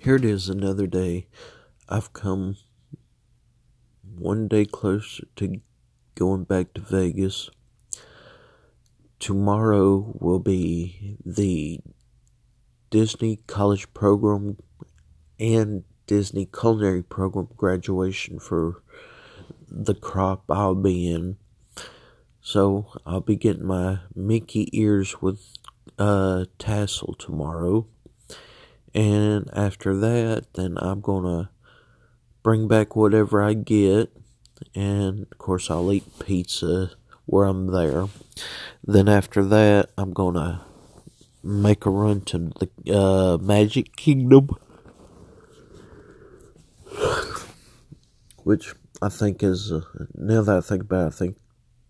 here it is another day. I've come one day closer to going back to Vegas. Tomorrow will be the Disney College Program and Disney Culinary Program graduation for the crop I'll be in. So I'll be getting my Mickey ears with uh, tassel tomorrow. And after that, then I'm gonna bring back whatever I get. And of course, I'll eat pizza where I'm there. Then after that, I'm gonna make a run to the uh, Magic Kingdom. Which I think is, uh, now that I think about it, I think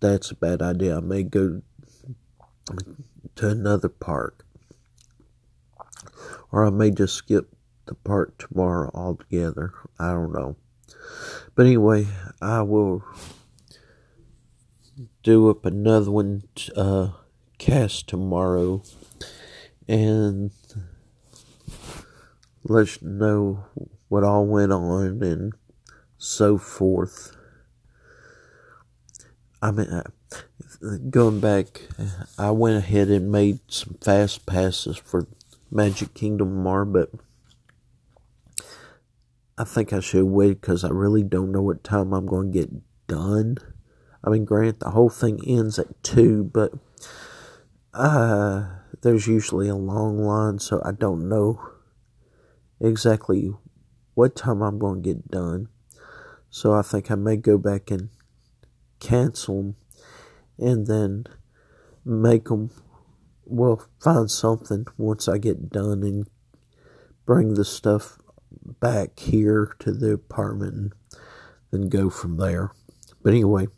that's a bad idea. I may go to another park. Or I may just skip the part tomorrow altogether. I don't know. But anyway, I will do up another one uh, cast tomorrow and let you know what all went on and so forth. I mean, going back, I went ahead and made some fast passes for Magic Kingdom tomorrow, but I think I should wait because I really don't know what time I'm going to get done. I mean, grant the whole thing ends at 2, but uh, there's usually a long line, so I don't know exactly what time I'm going to get done. So I think I may go back and cancel them and then make them, well, find something once I get done and bring the stuff back here to the apartment and then go from there. But anyway,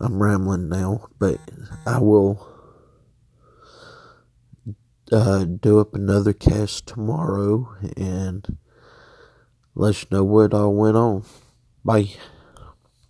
I'm rambling now, but I will uh, do up another cast tomorrow and let you know what all went on. Bye.